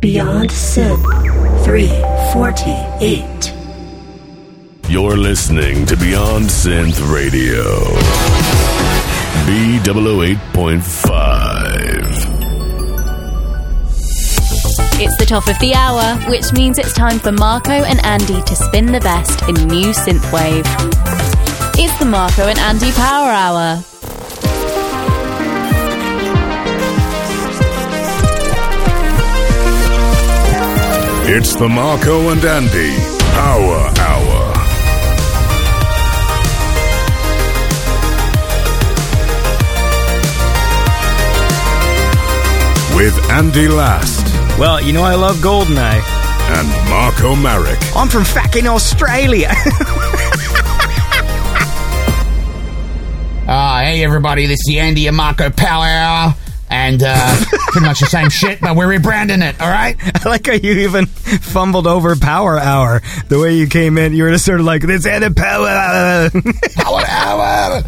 Beyond Synth 348. You're listening to Beyond Synth Radio. B008.5. It's the top of the hour, which means it's time for Marco and Andy to spin the best in new synthwave. It's the Marco and Andy Power Hour. It's the Marco and Andy Power Hour. With Andy Last Well, you know I love Goldeneye. and Marco Marek. I'm from fucking Australia. Uh, hey everybody, this is the Andy and Marco Power Hour, and uh, pretty much the same shit, but we're rebranding it. All right? I like how you even fumbled over Power Hour. The way you came in, you were just sort of like, this is the Power Hour. Power Hour.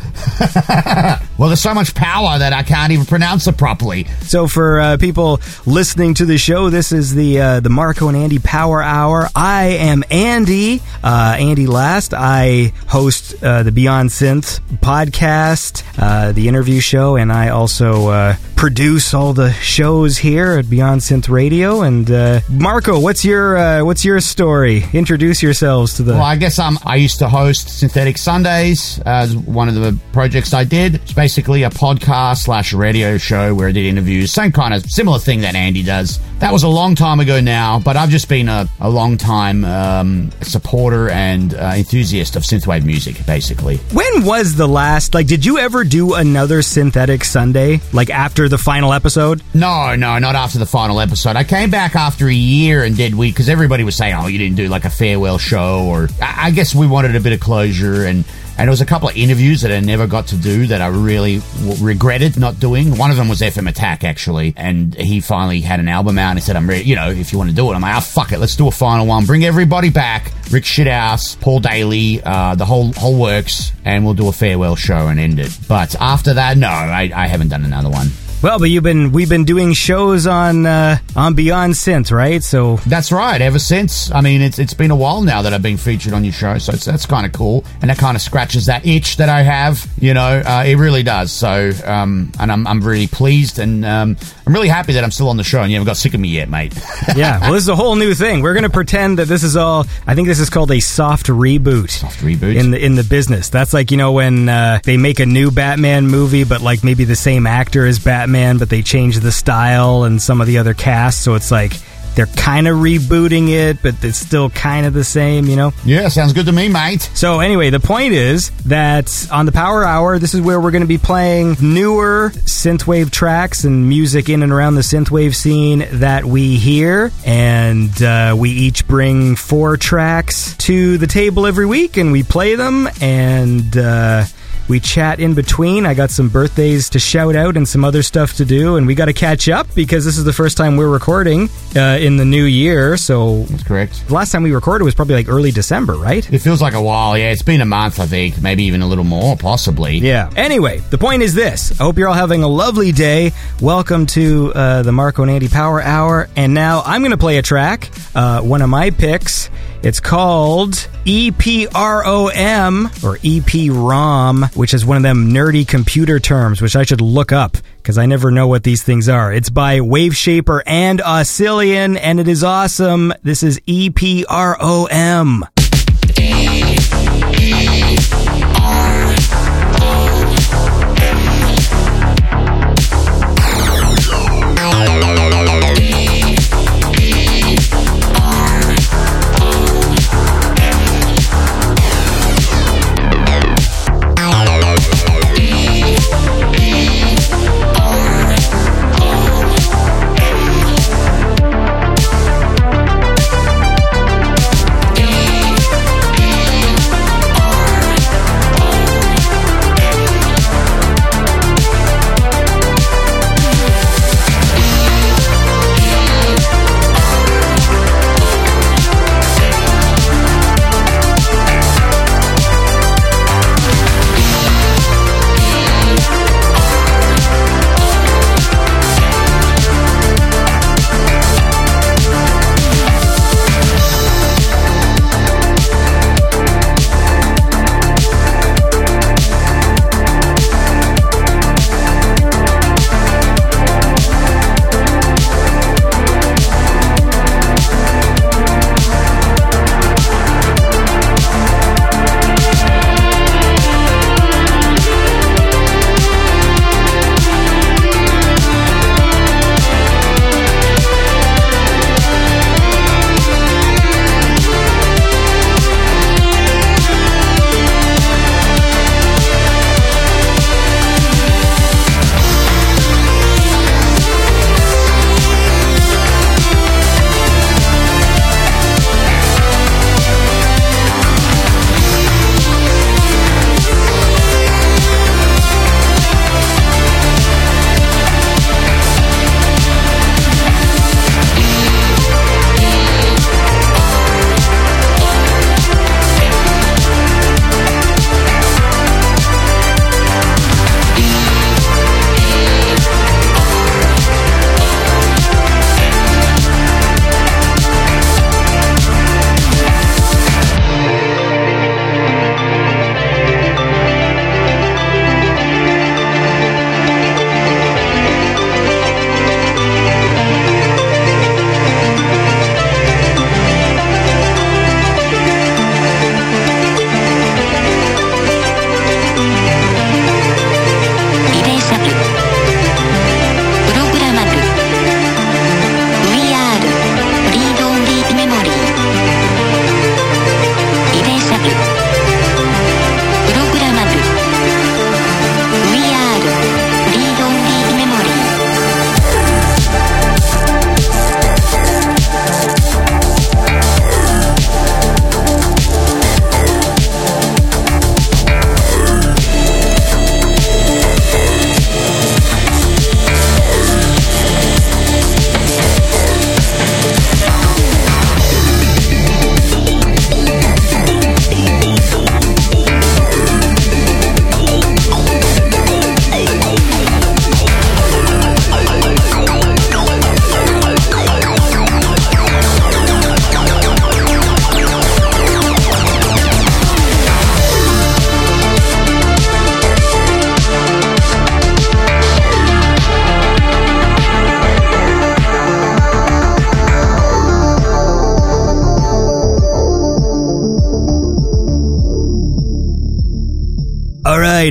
Well, there's so much power that I can't even pronounce it properly. so for uh, people listening to the show, this is the uh, the Marco and Andy Power Hour. I am Andy, uh, Andy Last. I host uh, the Beyond Synth podcast, uh, the interview show, and I also uh, produce all the shows here at Beyond Synth Radio. And uh, Marco, what's your uh, what's your story? Introduce yourselves to the. Well, I guess um, I used to host Synthetic Sundays as one of the projects I did. It's basically a podcast slash radio show where I did interviews, same kind of similar thing that Andy does. That was a long time ago now, but I've just been a, a long time um, supporter and uh, enthusiast of synthwave music, basically. When was the last? Like, did you ever do another synthetic Sunday? Like after the final episode? No, no, not after the final episode. I came back after a year and did we because everybody was saying, "Oh, you didn't do like a farewell show," or I, I guess we wanted a bit of closure and. And it was a couple of interviews that I never got to do that I really w- regretted not doing. One of them was FM Attack, actually. And he finally had an album out and he said, I'm ready, you know, if you want to do it. I'm like, oh, fuck it. Let's do a final one. Bring everybody back. Rick Shithouse, Paul Daly, uh, the whole, whole works. And we'll do a farewell show and end it. But after that, no, I, I haven't done another one. Well, but you've been we've been doing shows on uh, on Beyond Synth, right? So That's right. Ever since, I mean, it's it's been a while now that I've been featured on your show, so it's, that's kind of cool, and that kind of scratches that itch that I have. You know, uh, it really does. So, um, and I'm I'm really pleased, and um, I'm really happy that I'm still on the show, and you haven't got sick of me yet, mate. yeah, well, this is a whole new thing. We're going to pretend that this is all. I think this is called a soft reboot. Soft reboot? in the in the business. That's like you know when uh, they make a new Batman movie, but like maybe the same actor as Batman, but they changed the style and some of the other cast. So it's like they're kind of rebooting it, but it's still kind of the same. You know. yeah, sounds good to me, mate. So anyway, the point is that on the Power Hour, this is where we're going to be playing newer synthwave tracks and music in and around the synthwave scene that we hear, and uh, we each bring four tracks to the table every week, and we play them and. Uh, we chat in between. I got some birthdays to shout out and some other stuff to do, and we got to catch up because this is the first time we're recording uh, in the new year. So That's correct. the last time we recorded was probably like early December, right? It feels like a while. Yeah, it's been a month, I think, maybe even a little more, possibly. Yeah. Anyway, the point is this. I hope you're all having a lovely day. Welcome to uh, the Marco and Andy Power Hour. And now I'm going to play a track, uh, one of my picks. It's called EPROM or EPROM, which is one of them nerdy computer terms, which I should look up because I never know what these things are. It's by Waveshaper and Oscillion, and it is awesome. This is E EPROM. E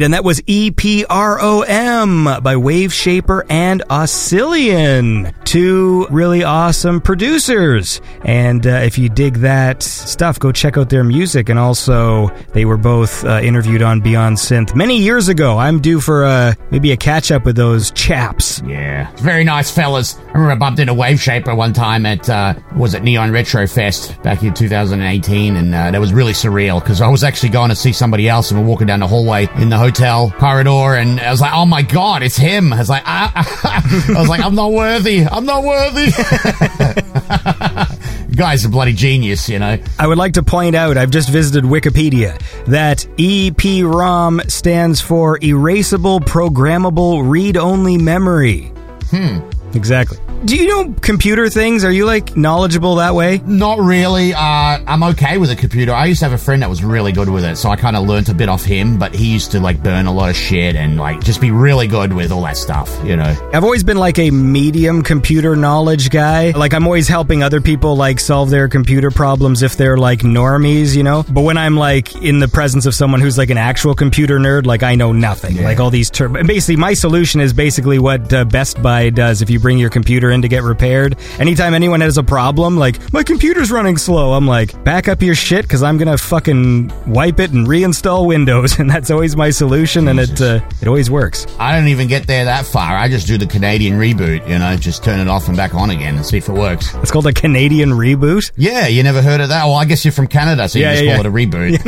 and that was EPROM by Wave Shaper and Oscillion, two really awesome producers. And uh, if you dig that stuff, go check out their music. And also, they were both uh, interviewed on Beyond Synth many years ago. I'm due for uh, maybe a catch up with those chaps. Yeah, very nice fellas. I remember I bumped into Wave Shaper one time at uh, was it Neon Retro Fest back in 2018, and uh, that was really surreal because I was actually going to see somebody else, and we're walking down the hallway in the hotel corridor, and I was like, "Oh my god, it's him!" I was like, ah, "I was like, I'm not worthy. I'm not worthy." Guy's a bloody genius, you know. I would like to point out, I've just visited Wikipedia, that EPROM stands for Erasable Programmable Read Only Memory. Hmm. Exactly. Do you know computer things? Are you like knowledgeable that way? Not really. Uh, I'm okay with a computer. I used to have a friend that was really good with it, so I kind of learnt a bit off him. But he used to like burn a lot of shit and like just be really good with all that stuff, you know. I've always been like a medium computer knowledge guy. Like I'm always helping other people like solve their computer problems if they're like normies, you know. But when I'm like in the presence of someone who's like an actual computer nerd, like I know nothing. Yeah. Like all these terms. Basically, my solution is basically what uh, Best Buy does. If you bring your computer in to get repaired, anytime anyone has a problem, like my computer's running slow, I'm like, back up your shit because I'm gonna fucking wipe it and reinstall Windows, and that's always my solution, and it uh, it always works. I don't even get there that far. I just do the Canadian reboot, you know, just turn it off and back on again and see if it works. It's called a Canadian reboot. Yeah, you never heard of that? Well, I guess you're from Canada, so you Yeah, just yeah, call it a reboot.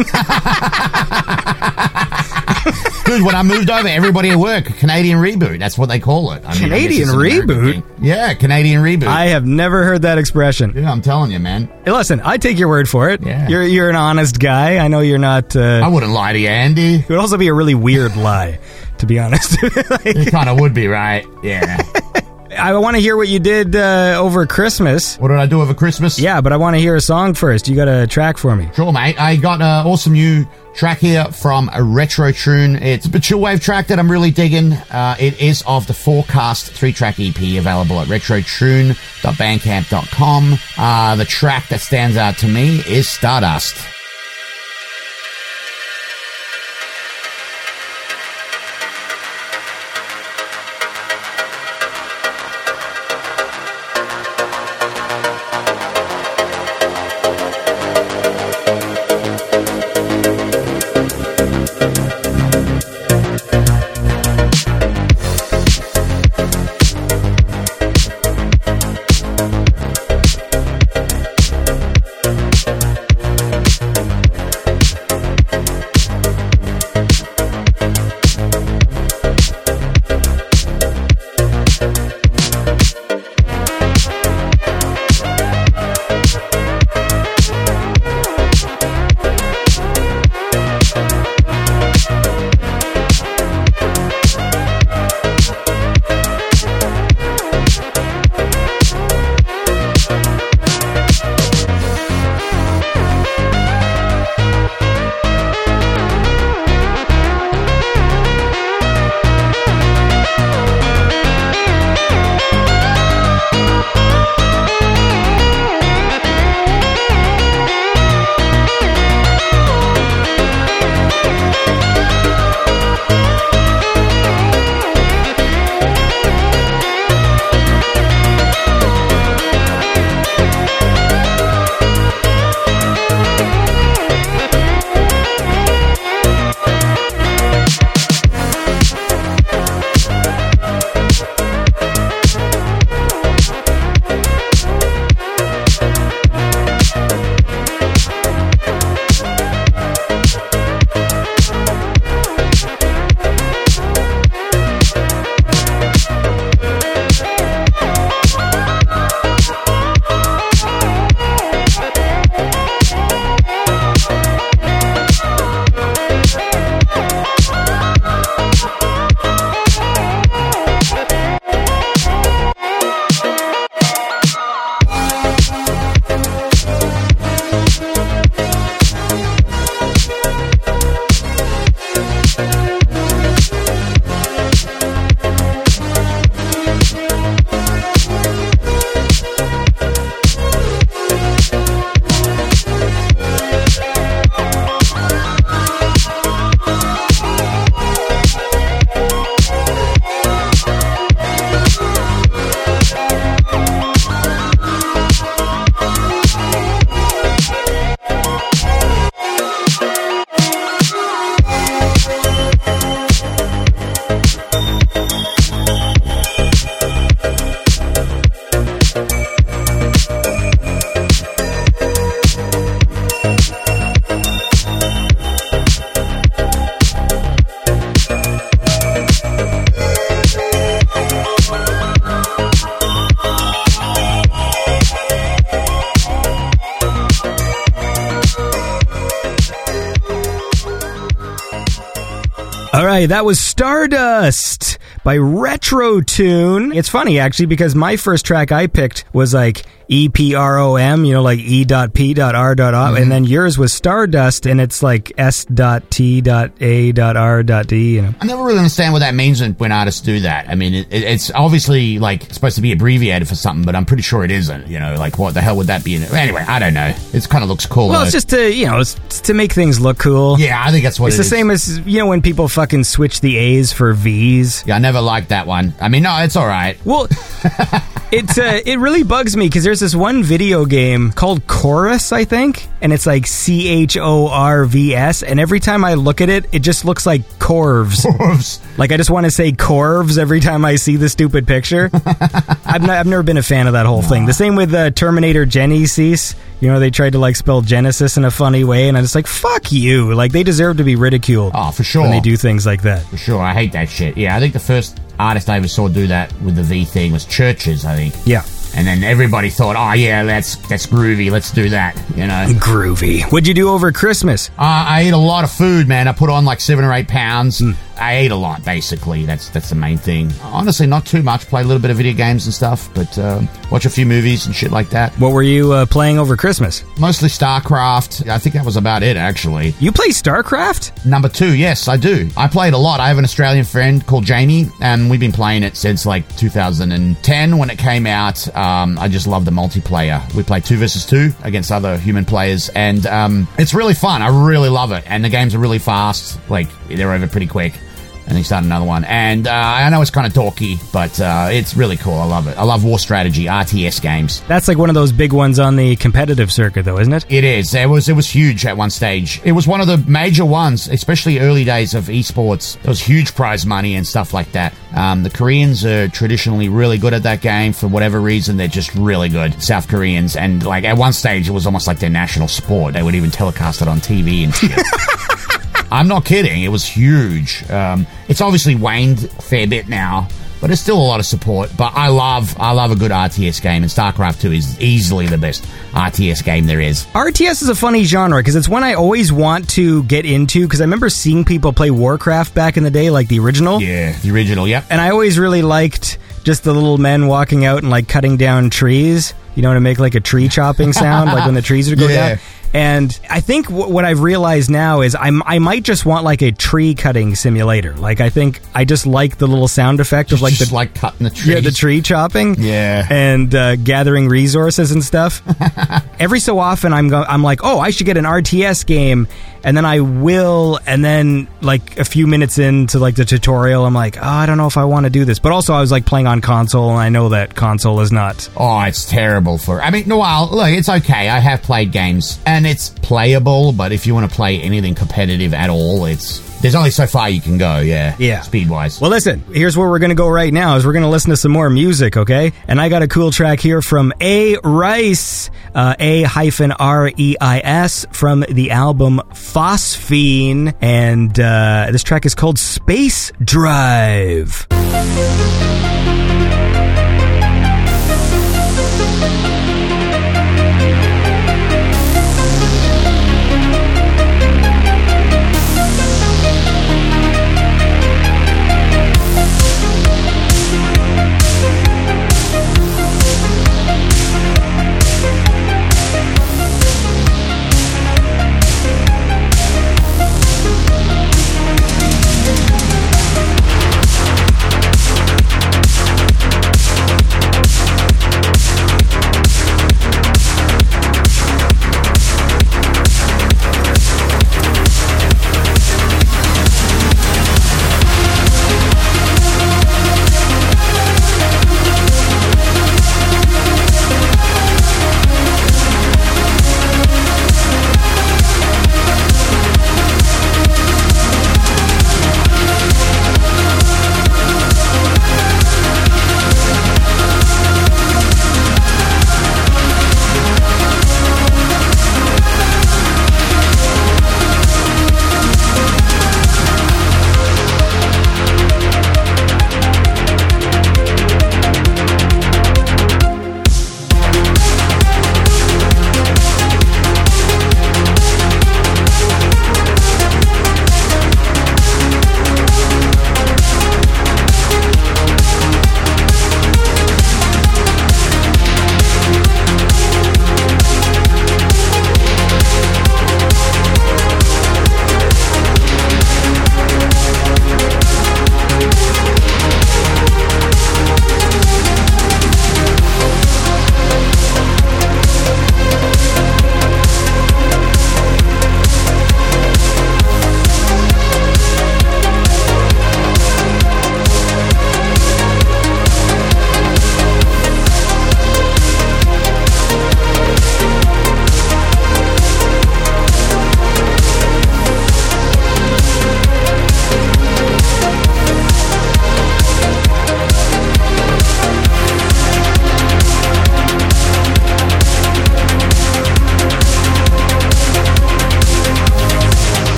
Dude, when I moved over, everybody at work, Canadian reboot. That's what they call it. I mean, I Canadian it's reboot? Yeah, Canadian reboot. I have never heard that expression. yeah, I'm telling you, man. Hey, listen, I take your word for it. Yeah. You're you're an honest guy. I know you're not. I Uh, wouldn't lie to you, Andy. it would also be a really weird lie, to be honest. Like, It kind of would be, right? Yeah. I want to hear what you did uh, over Christmas. what did I do over Christmas? Yeah, but I want to hear a song first. You got a track for me? Sure, mate. I got an awesome new track here from a Retro Tune. It's a chill wave track that I'm really digging. Uh, it is of the Forecast three track EP available at retrotune.bandcamp.com. Uh, the track that stands out to me is Stardust. Stardust by Retro Tune. It's funny actually because my first track I picked was like E P R O M, you know, like E dot P dot R dot O, and mm-hmm. then yours was Stardust, and it's like S dot T dot A dot R dot D. You know, I never really understand what that means when, when artists do that. I mean, it, it- it's obviously like supposed to be abbreviated for something, but I'm pretty sure it isn't. You know, like what the hell would that be? In it? Anyway, I don't know. It kind of looks cool. well, though. it's just to you know, it's it's to make things look cool. yeah, I think that's what It's it the is. same as you know when people fucking switch the A's for V's. Yeah, I never liked that one. I mean, no, it's all right. Well, it uh, it really bugs me because there's this one video game called Chorus, I think, and it's like C H O R V S, and every time I look at it, it just looks like corves. corves. like I just want to say corves every time I see the stupid picture. I've, not, I've never been a fan of that whole thing. The same with uh, Terminator Genisys. You know, they tried to like spell Genesis in a funny way, and I'm just like, fuck you. Like they deserve to be ridiculed. Oh, for sure. When they do things like that. For sure, I hate that shit. Yeah, I think the first artist I ever saw do that with the V thing was CHVRCHES, I think. Yeah. And then everybody thought, oh yeah, that's that's groovy. Let's do that. You know. Groovy. What'd you do over Christmas? Uh, I ate a lot of food, man. I put on like seven or eight pounds. I ate a lot, basically. That's that's the main thing. Honestly, not too much. Play a little bit of video games and stuff, but um, watch a few movies and shit like that. What were you uh, playing over Christmas? Mostly StarCraft. I think that was about it, actually. You play StarCraft? Number two, yes, I do. I played a lot. I have an Australian friend called Jamie, and we've been playing it since like 2010 when it came out. Um, I just love the multiplayer. We play two versus two against other human players, and um, it's really fun. I really love it, and the games are really fast. Like they're over pretty quick. And they start another one. And uh, I know it's kind of dorky, but uh, it's really cool. I love it. I love war strategy, RTS games. That's like one of those big ones on the competitive circuit, though, isn't it? It is. It was. It was huge at one stage. It was one of the major ones, especially early days of esports. There was huge prize money and stuff like that. Um, the Koreans are traditionally really good at that game for whatever reason. They're just really good. South Koreans, and like at one stage, it was almost like their national sport. They would even telecast it on TV and. I'm not kidding. It was huge. Um, it's obviously waned a fair bit now, but it's still a lot of support. But I love, I love a good RTS game, and StarCraft 2 is easily the best RTS game there is. RTS is a funny genre because it's one I always want to get into because I remember seeing people play Warcraft back in the day, like the original. Yeah, the original. Yep. And I always really liked just the little men walking out and like cutting down trees, you know, to make like a tree chopping sound, like when the trees would go Yeah. down. And I think w- what I've realized now is I'm, I might just want like a tree cutting simulator. Like I think I just like the little sound effect of like the like cutting the trees. yeah the tree chopping Yeah. and uh, gathering resources and stuff. Every so often I'm go- I'm like oh I should get an RTS game and then I will and then like a few minutes into like the tutorial I'm like oh I don't know if I want to do this. But also I was like playing on console and I know that console is not Oh, it's terrible for. I mean, no, look, it's okay. I have played games and it's playable, but if you want to play anything competitive at all, it's there's only so far you can go. Yeah, Yeah. speed wise. Well, listen, here's where we're going to go right now is we're going to listen to some more music, okay? And I got a cool track here from A Rice, uh, A hyphen R E I S from the album Phosphine. And, uh, this track is called Space Drive.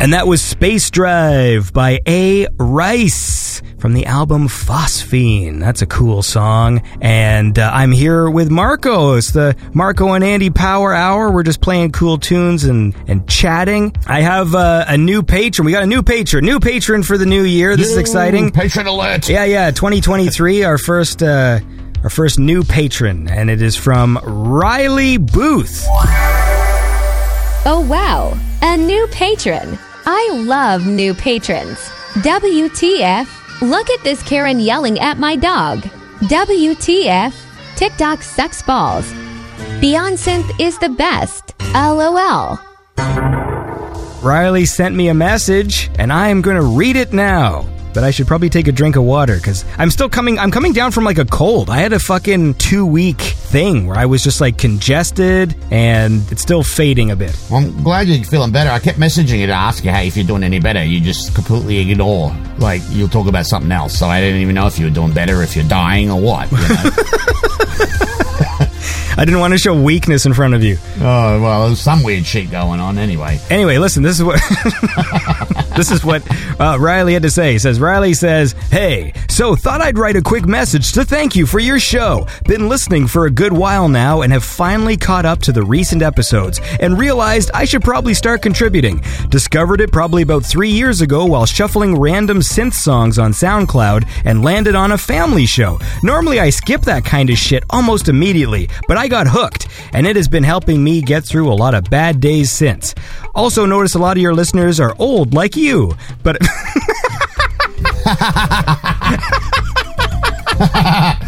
And that was Space Drive by A. Rice from the album Phosphine. That's a cool song. And uh, I'm here with Marco. It's the Marco and Andy Power Hour. We're just playing cool tunes and, and chatting. I have uh, a new patron. We got a new patron. New patron for the new year. This is exciting. Patron alert. Yeah, yeah. 2023, our first. Uh, our first new patron, and it is from Riley Booth. Oh, wow. A new patron. I love new patrons. WTF? Look at this Karen yelling at my dog. WTF? TikTok sucks balls. Synth is the best. LOL. Riley sent me a message, and I am going to read it now. But I should probably take a drink of water because I'm still coming. I'm coming down from like a cold. I had a fucking two week thing where I was just like congested, and it's still fading a bit. Well, I'm glad you're feeling better. I kept messaging you to ask you, hey, if you're doing any better. You just completely ignore. Like, you'll talk about something else. So I didn't even know if you were doing better, if you're dying, or what. You know? I didn't want to show weakness in front of you. oh, well, there's some weird shit going on anyway. Anyway, listen. This is what this is what uh, Riley had to say. He says Riley says, "Hey, so thought I'd write a quick message to thank you for your show. Been listening for a good while now, and have finally caught up to the recent episodes, and realized I should probably start contributing. Discovered it probably about three years ago while shuffling random synth songs on SoundCloud, and landed on a family show. Normally, I skip that kind of shit almost immediately, but I got hooked, and it has been helping me get through a lot of bad days since. Also, notice a lot of your listeners are old like you, but.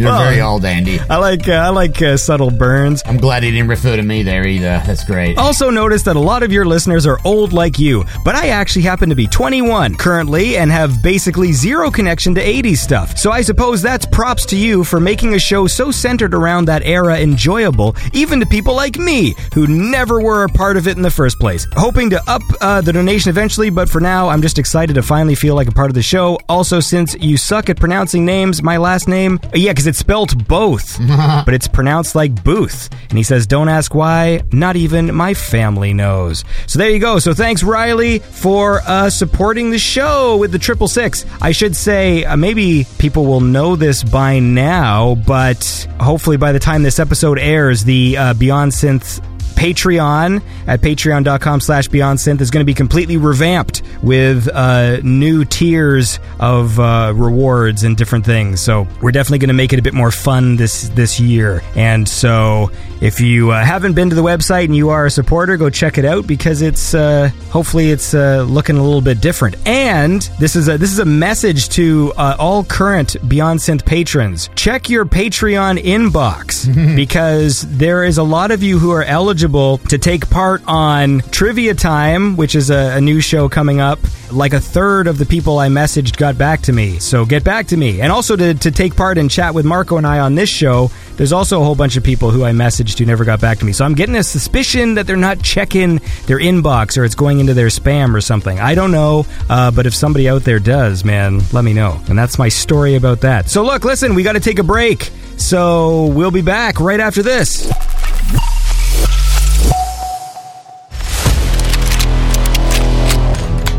You're Well- very old, Andy. I like uh, I like uh, subtle burns. I'm glad he didn't refer to me there either. That's great. Also notice that a lot of your listeners are old like you, but I actually happen to be 21 currently and have basically zero connection to 80s stuff. So I suppose that's props to you for making a show so centered around that era enjoyable, even to people like me who never were a part of it in the first place. Hoping to up uh, the donation eventually, but for now I'm just excited to finally feel like a part of the show. Also, since you suck at pronouncing names, my last name, yeah, because it's spelt both, but it's pronounced like Booth. And he says, Don't ask why, not even my family knows. So there you go. So thanks, Riley, for uh, supporting the show with the triple six. I should say, uh, maybe people will know this by now, but hopefully by the time this episode airs, the uh, Beyond Synth Patreon at patreon.com slash beyond synth is going to be completely revamped with uh, new tiers of uh, rewards and different things. So we're definitely going to make it a bit more fun this this year. And so if you uh, haven't been to the website and you are a supporter, go check it out because it's uh, hopefully it's uh, looking a little bit different. And this is a this is a message to uh, all current Beyond Synth patrons. Check your Patreon inbox because there is a lot of you who are eligible to take part on Trivia Time, which is a, a new show coming up. Like a third of the people I messaged got back to me. So get back to me. And also to, to take part and chat with Marco and I on this show, there's also a whole bunch of people who I messaged who never got back to me. So I'm getting a suspicion that they're not checking their inbox or it's going into their spam or something. I don't know, uh, but if somebody out there does, man, let me know. And that's my story about that. So look, listen, we got to take a break. So we'll be back right after this.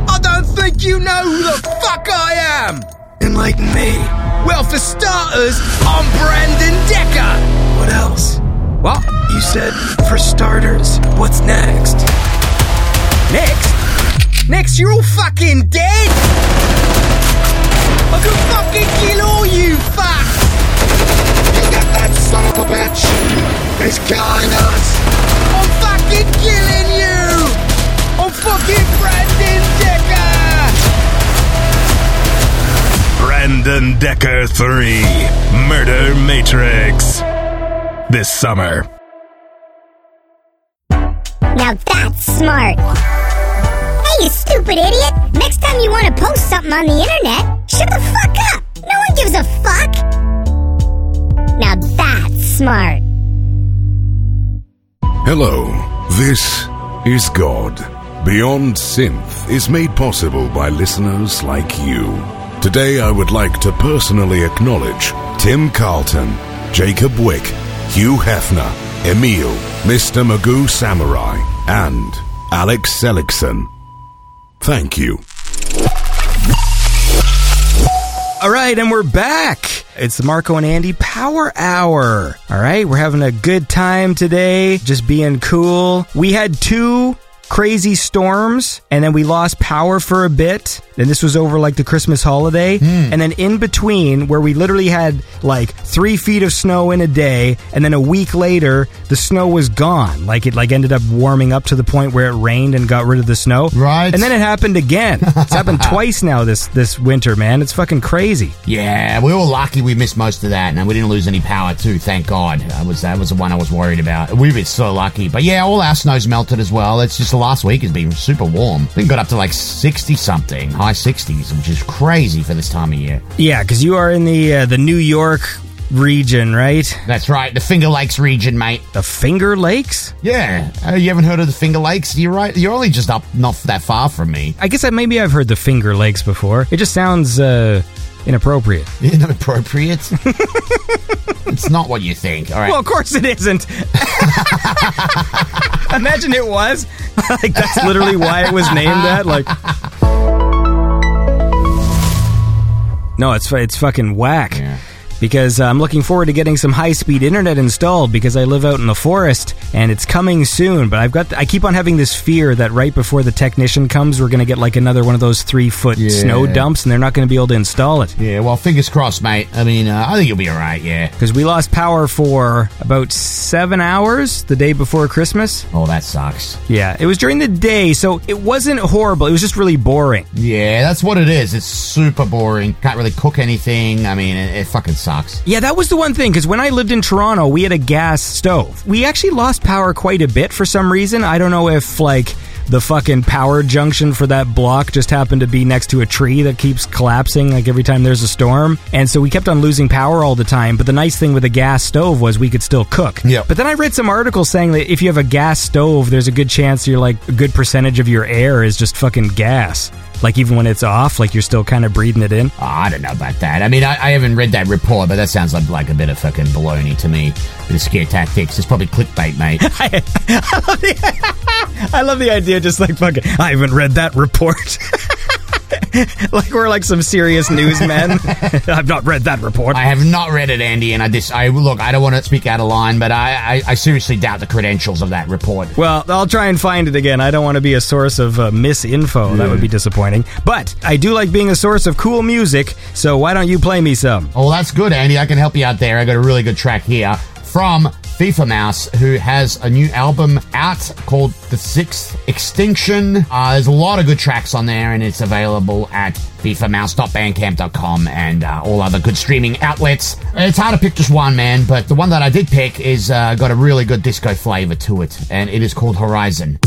I don't think you know who the fuck I am! Enlighten me. Well, for starters, I'm Brandon Decker. What else? What? You said for starters. What's next? Next? Next, you're all fucking dead! I could fucking kill all you fucks! You got that son of a bitch! He's killing us! I'm fucking killing you! I'm fucking Brandon Decker! Brandon Decker 3 Murder Matrix. This summer. Now that's smart. Hey, you stupid idiot! Next time you want to post something on the internet, shut the fuck up! No one gives a fuck! Now that's smart. Hello, this is God. Beyond Synth is made possible by listeners like you. Today I would like to personally acknowledge Tim Carlton, Jacob Wick, Hugh Hefner, Emil, Mr. Magoo Samurai, and Alex Seligson. Thank you. All right, and we're back. It's the Marco and Andy Power Hour. All right, we're having a good time today, just being cool. We had two crazy storms and then we lost power for a bit and this was over like the christmas holiday hmm. and then in between where we literally had like three feet of snow in a day and then a week later the snow was gone like it like ended up warming up to the point where it rained and got rid of the snow Right. and then it happened again it's happened twice now this this winter man it's fucking crazy Yeah, we were lucky we missed most of that, and we didn't lose any power too. Thank God. That was that was the one I was worried about. We've been so lucky, but yeah, all our snow's melted as well. It's just the last week has been super warm. We got up to like sixty something, high sixties, which is crazy for this time of year. Yeah, because you are in the uh, the New York region, right? That's right, the Finger Lakes region, mate. The Finger Lakes. Yeah, uh, you haven't heard of the Finger Lakes? You're right. You're only just up not that far from me. I guess I, maybe I've heard the Finger Lakes before. It just sounds uh, inappropriate. Inappropriate. it's not what you think. All right. Well, of course it isn't. Imagine it was. like that's literally why it was named that. Like. No, it's it's fucking whack. Yeah. Because I'm looking forward to getting some high speed internet installed because I live out in the forest and it's coming soon. But I've got I keep on having this fear that right before the technician comes, we're going to get like another one of those three foot Yeah. snow dumps and they're not going to be able to install it. yeah, well, fingers crossed, mate. I mean, uh, I think you'll be all right. Yeah. Because we lost power for about seven hours the day before Christmas. Oh, that sucks. Yeah, it was during the day, so it wasn't horrible. It was just really boring. Yeah, that's what it is. It's super boring. Can't really cook anything. I mean, it, it fucking sucks. Yeah, that was the one thing, because when I lived in Toronto, we had a gas stove. We actually lost power quite a bit for some reason. I don't know if, like, the fucking power junction for that block just happened to be next to a tree that keeps collapsing like every time there's a storm. And so we kept on losing power all the time. But the nice thing with a gas stove was we could still cook. Yep. But then I read some articles saying that if you have a gas stove, there's a good chance you're like a good percentage of your air is just fucking gas. Like even when it's off, like you're still kind of breathing it in. Oh, I don't know about that. I mean, I, I haven't read that report, but that sounds like, like a bit of fucking baloney to me. Bit of scare tactics. It's probably clickbait, mate. I love the idea, just like fucking. I haven't read that report. like we're like some serious newsmen. I've not read that report. I have not read it, Andy, and I just, I look, I don't want to speak out of line, but I, I, I seriously doubt the credentials of that report. well, I'll try and find it again. I don't want to be a source of uh, misinfo. That would be disappointing. But I do like being a source of cool music. So why don't you play me some? Oh, that's good, Andy. I can help you out there. I got a really good track here from FIFA Mouse, who has a new album out called The Sixth Extinction. Uh, there's a lot of good tracks on there, and it's available at fifamouse.bandcamp.com and uh, all other good streaming outlets. It's hard to pick just one, man, but the one that I did pick is uh, got a really good disco flavor to it, and it is called Horizon.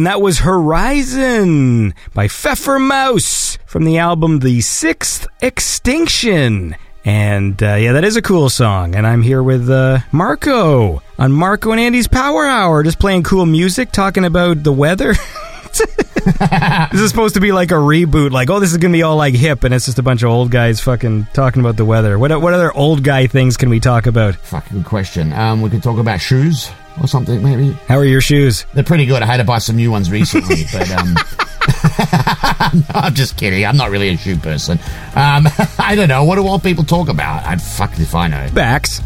And that was Horizon by Pfeffer Mouse from the album The Sixth Extinction. And uh, yeah, that is a cool song. And I'm here with uh, Marco on Marco and Andy's Power Hour, just playing cool music, talking about the weather. this is supposed to be like a reboot, like, oh, this is gonna be all like hip, and it's just a bunch of old guys fucking talking about the weather. What what other old guy things can we talk about? Fucking question. Um, we could talk about shoes or something, maybe. How are your shoes? They're pretty good. I had to buy some new ones recently, but um, no, I'm just kidding. I'm not really a shoe person. Um, I don't know. What do old people talk about? I fucking if I know. Backs.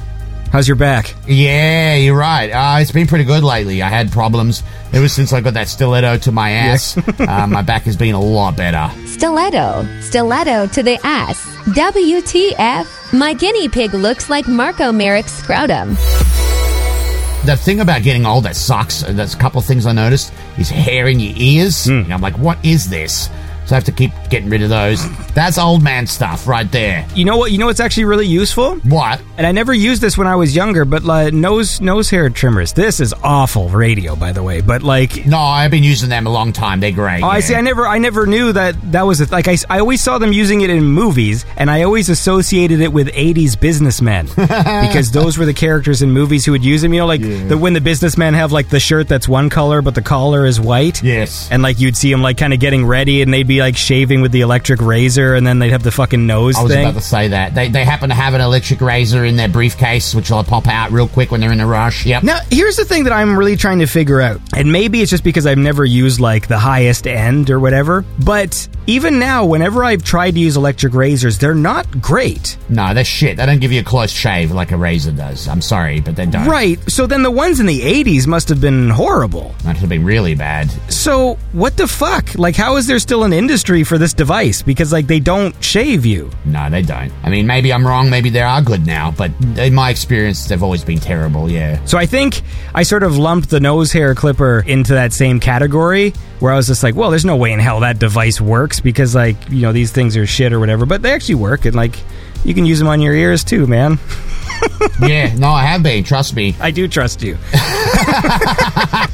How's your back? Yeah, you're right. Uh, it's been pretty good lately. I had problems ever since I got that stiletto to my ass. uh, my back has been a lot better. Stiletto. Stiletto to the ass. WTF? My guinea pig looks like Marco Merrick's scrotum. The thing about getting old that sucks, uh, there's a couple of things I noticed, is hair in your ears. And I'm like, what is this? So I have to keep getting rid of those. That's old man stuff right there. You know what? You know what's actually really useful? What? And I never used this when I was younger, but like nose nose hair trimmers. This is awful radio, by the way. But like, No, I've been using them a long time. They're great. oh, I see. I never, I never knew that that was a, like I, I always saw them using it in movies, and I always associated it with '80s businessmen because those were the characters in movies who would use them. You know, like the when the businessmen have like the shirt that's one color but the collar is white. Yes. And like you'd see them like kind of getting ready, and they'd be like shaving with the electric razor, and then they'd have the fucking nose I was thing. about to say that. They, they happen to have an electric razor in their briefcase, which will pop out real quick when they're in a rush. Yep. Now, here's the thing that I'm really trying to figure out. And maybe it's just because I've never used like the highest end or whatever. But even now, whenever I've tried to use electric razors, they're not great. No, they're shit. They don't give you a close shave like a razor does. I'm sorry, but they don't. Right. So then the ones in the 80s must have been horrible. That have been really bad. So what the fuck? Like, how is there still an industry for this device? Because like they don't shave you. No, they don't. I mean, maybe I'm wrong. Maybe they are good now, but in my experience, they've always been terrible. Yeah. So I think I sort of lumped the nose hair clipper into that same category where I was just like, well, there's no way in hell that device works because like, you know, these things are shit or whatever, but they actually work and like you can use them on your ears too, man. yeah. No, I have been. Trust me. I do trust you.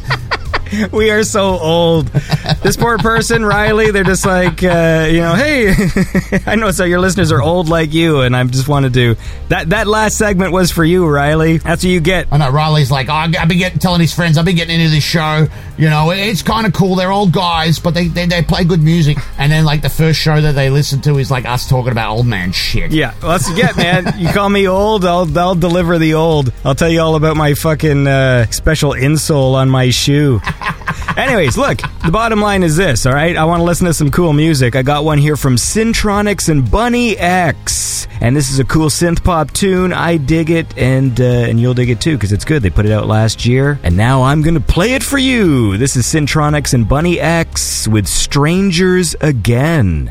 we are so old. This poor person, Riley, they're just like, uh, you know, hey, I know of your listeners are old like you, and I just wanted to. That that last segment was for you, Riley. That's what you get. I know Riley's like, oh, I've been getting, telling his friends, I've been getting into this show. You know, it's kind of cool. They're old guys, but they, they they play good music. And then like the first show that they listen to is like us talking about old man shit. Yeah, well, that's what you get, man. You call me old, I'll I'll deliver the old. I'll tell you all about my fucking uh, special insole on my shoe. Anyways, look, the bottom line is this, all right? I want to listen to some cool music. I got one here from Syntronics and Bunny X. And this is a cool synth pop tune. I dig it, and uh, and you'll dig it too, because it's good. They put it out last year, and now I'm going to play it for you. This is Syntronics and Bunny X with Strangers Again.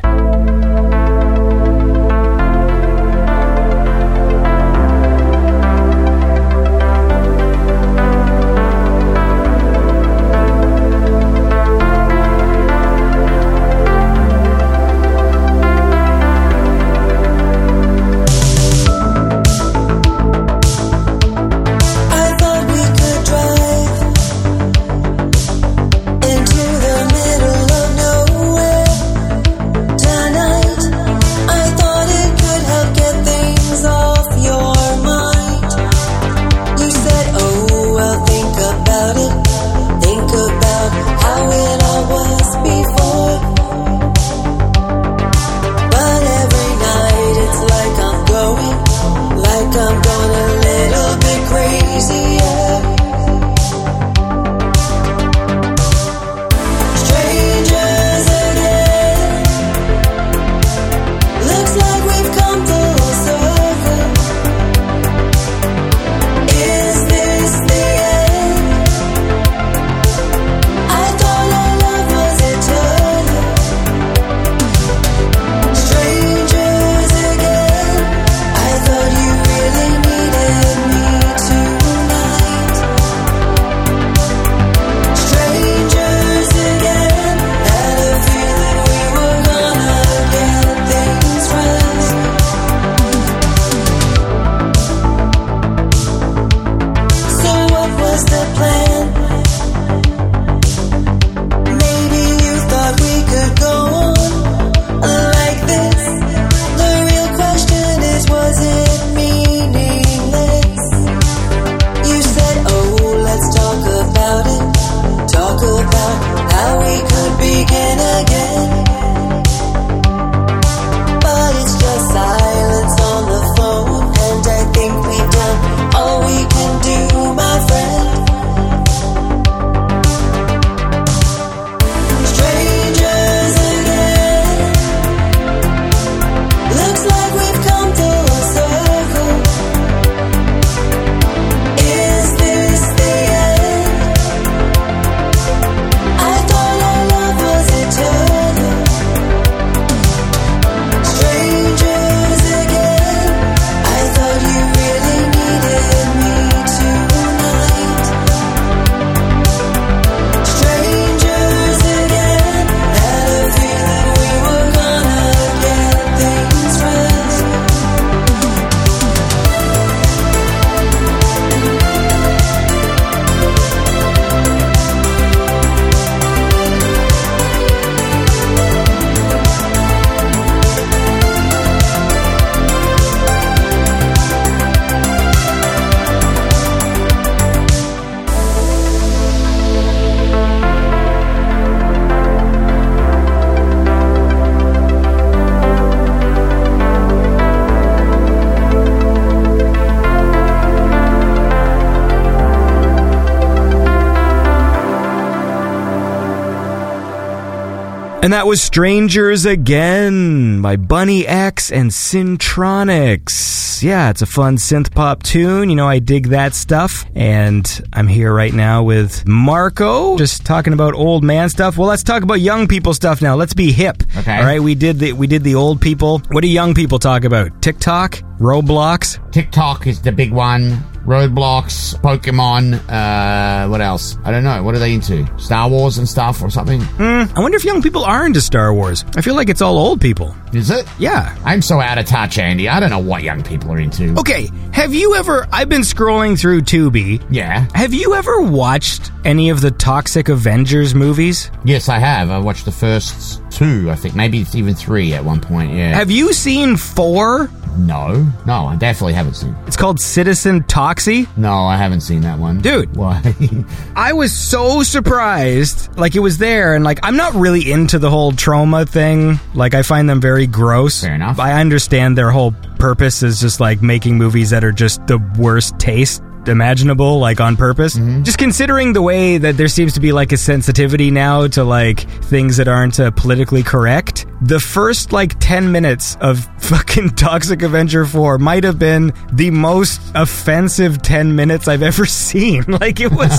And that was Strangers Again by Bunny X and Syntronics. Yeah, it's a fun synth pop tune. You know, I dig that stuff. And I'm here right now with Marco, just talking about old man stuff. Well, let's talk about young people stuff now. Let's be hip. Okay. All right, we did the we did the old people. What do young people talk about? TikTok, Roblox. TikTok is the big one. Roadblocks, Pokemon, uh, what else? I don't know. What are they into? Star Wars and stuff or something? I wonder if young people are into Star Wars. I feel like it's all old people. Is it? Yeah. I'm so out of touch, Andy. I don't know what young people are into. Okay, have you ever? I've been scrolling through Tubi. Yeah. Have you ever watched any of the Toxic Avengers movies? Yes, I have. I watched the first two, I think. Maybe it's even three at one point, yeah. Have you seen four? no. No, I definitely haven't seen. It's called Citizen Toxie. No, I haven't seen that one. Dude. Why? I was so surprised. Like, it was there, and like, I'm not really into the whole Troma thing. Like, I find them very gross. Fair enough. I understand their whole purpose is just like making movies that are just the worst taste imaginable like on purpose. Just considering the way that there seems to be like a sensitivity now to like things that aren't uh, politically correct the first like 10 minutes of fucking toxic avenger 4 might have been the most offensive 10 minutes i've ever seen. Like it was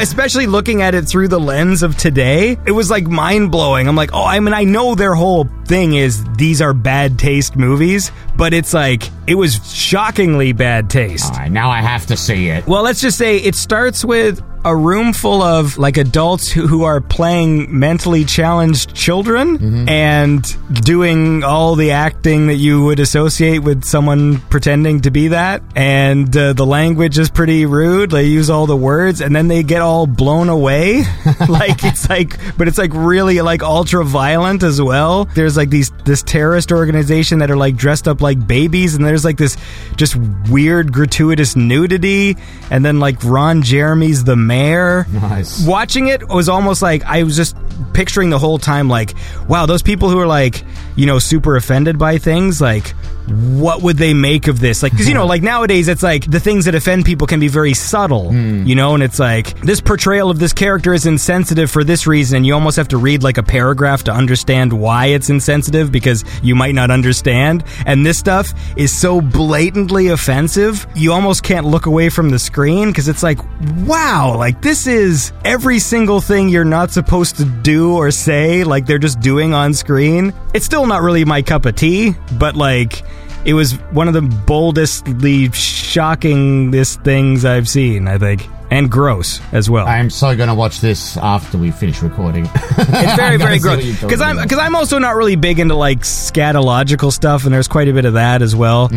especially looking at it through the lens of today it was like mind-blowing. I'm like oh i mean i know their whole thing is these are bad taste movies but it's like it was shockingly bad taste All right, now I have to see it. well, let's just say it starts with a room full of like adults who, who are playing mentally challenged children and doing all the acting that you would associate with someone pretending to be that. And uh, the language is pretty rude. They use all the words and then they get all blown away. like it's like, but it's like really like ultra violent as well. There's like these, this terrorist organization that are like dressed up like babies and there's like this just weird gratuitous nudity. And then like Ron Jeremy's the mayor. Nice. Watching it was almost like I was just picturing the whole time, like, wow, those people who are like, you know, super offended by things, like, what would they make of this? Like, because, you know, like nowadays it's like the things that offend people can be very subtle, hmm. you know, and it's like this portrayal of this character is insensitive for this reason, and you almost have to read like a paragraph to understand why it's insensitive because you might not understand. And this stuff is so blatantly offensive, you almost can't look away from the screen because it's like, wow, like this is every single thing you're not supposed to do or say, like they're just doing on screen. It's still not really my cup of tea, but like. It was one of the boldestly shockingest things I've seen, I think. And gross as well. I'm so going to watch this after we finish recording. It's very, very gross. Because I'm because I'm also not really big into like scatological stuff, and there's quite a bit of that as well.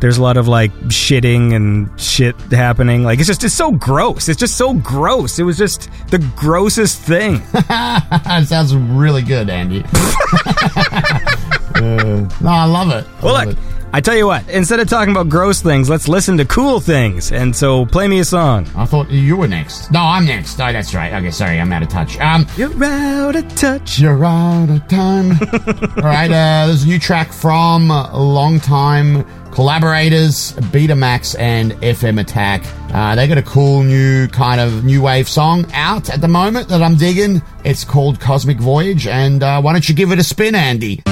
There's a lot of like shitting and shit happening. Like it's just it's so gross. It's just so gross. It was just the grossest thing. that sounds really good, Andy. Uh, no, I love it. I well, love look, it. I tell you what. Instead of talking about gross things, let's listen to cool things. And so, play me a song. I thought you were next. No, I'm next. Oh, that's right. Okay, sorry, I'm out of touch. Um, You're out of touch. you're out of time. All right, uh, there's a new track from uh, longtime collaborators Betamax and FM Attack. Uh, they got a cool new kind of new wave song out at the moment that I'm digging. It's called Cosmic Voyage, and uh, why don't you give it a spin, Andy?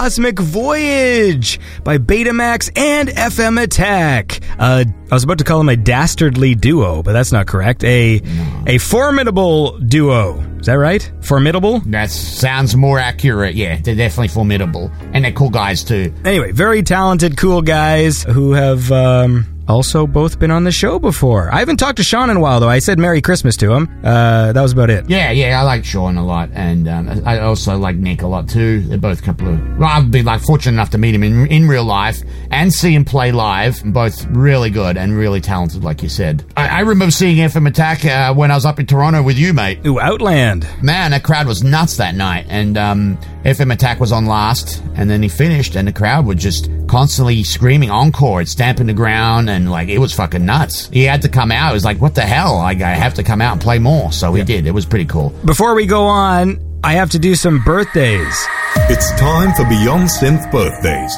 Cosmic Voyage by Betamax and FM Attack. Uh, I was about to call them a dastardly duo, but that's not correct. A a formidable duo. Is that right? Formidable? That sounds more accurate. Yeah, they're definitely formidable. And they're cool guys too. Anyway, very talented, cool guys who have um, also both been on the show before. I haven't talked to Sean in a while, though. I said Merry Christmas to him. Uh, that was about it. Yeah, yeah, I like Sean a lot, and um, I also like Nick a lot too. They're both a couple of. Well, I've been like fortunate enough to meet him in in real life and see him play live. Both really good and really talented, like you said. I, I remember seeing FM Attack uh, when I was up in Toronto with you, mate. Ooh, Outland. Man, that crowd was nuts that night, and um, FM Attack was on last, and then he finished, and the crowd was just constantly screaming encore, and stamping the ground, and like it was fucking nuts. He had to come out. It was like, what the hell? Like, I have to come out and play more. So he did. It was pretty cool. Before we go on, I have to do some birthdays. It's time for Beyond Synth birthdays.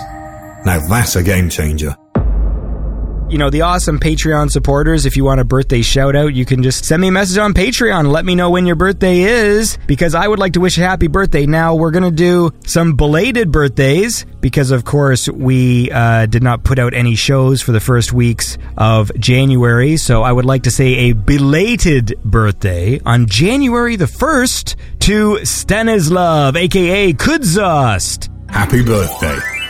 Now that's a game changer. You know, the awesome Patreon supporters, if you want a birthday shout out, you can just send me a message on Patreon. Let me know when your birthday is because I would like to wish a happy birthday. Now, we're going to do some belated birthdays because, of course, we uh, did not put out any shows for the first weeks of January. So I would like to say a belated birthday on January the 1st to Stanislav, aka Kudzast. Happy birthday.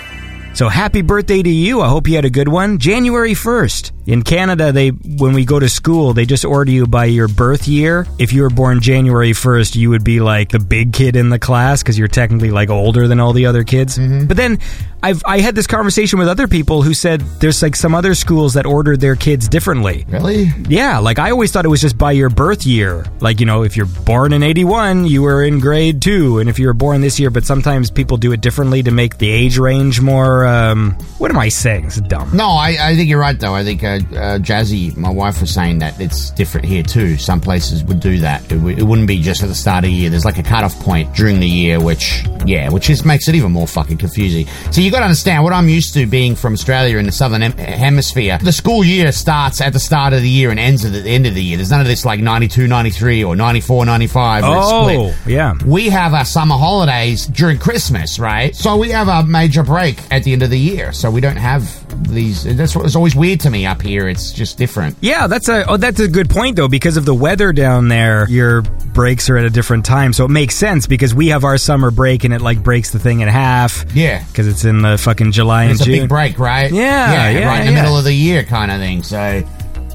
So happy birthday to you. I hope you had a good one. January 1st. In Canada, they when we go to school, they just order you by your birth year. If you were born January 1st, you would be like the big kid in the class because you're technically like older than all the other kids. Mm-hmm. But then I've I had this conversation with other people who said there's like some other schools that ordered their kids differently. Really? Yeah, like I always thought it was just by your birth year. Like, you know, if you're born in 81, you were in grade 2, and if you were born this year, but sometimes people do it differently to make the age range more um what am I saying? It's dumb. No, I, I think you're right, though. I think uh, uh, Jazzy, my wife, was saying that it's different here, too. Some places would do that. It, w- it wouldn't be just at the start of the year. There's like a cutoff point during the year, which, yeah, which just makes it even more fucking confusing. So you got to understand what I'm used to being from Australia in the southern hem- hemisphere. The school year starts at the start of the year and ends at the end of the year. There's none of this like 92, 93 or 94, 95 where it's split. Oh, yeah. We have our summer holidays during Christmas, right? So we have a major break at the end of the year. So we don't have these. That's what it's always weird to me up here. It's just different. Yeah, that's a oh, that's a good point though because of the weather down there. Your breaks are at a different time, so it makes sense because we have our summer break and it like breaks the thing in half. Yeah. because it's in the fucking July and It's a June. big break, right? Yeah, yeah, right in the yeah. middle of the year, kind of thing. So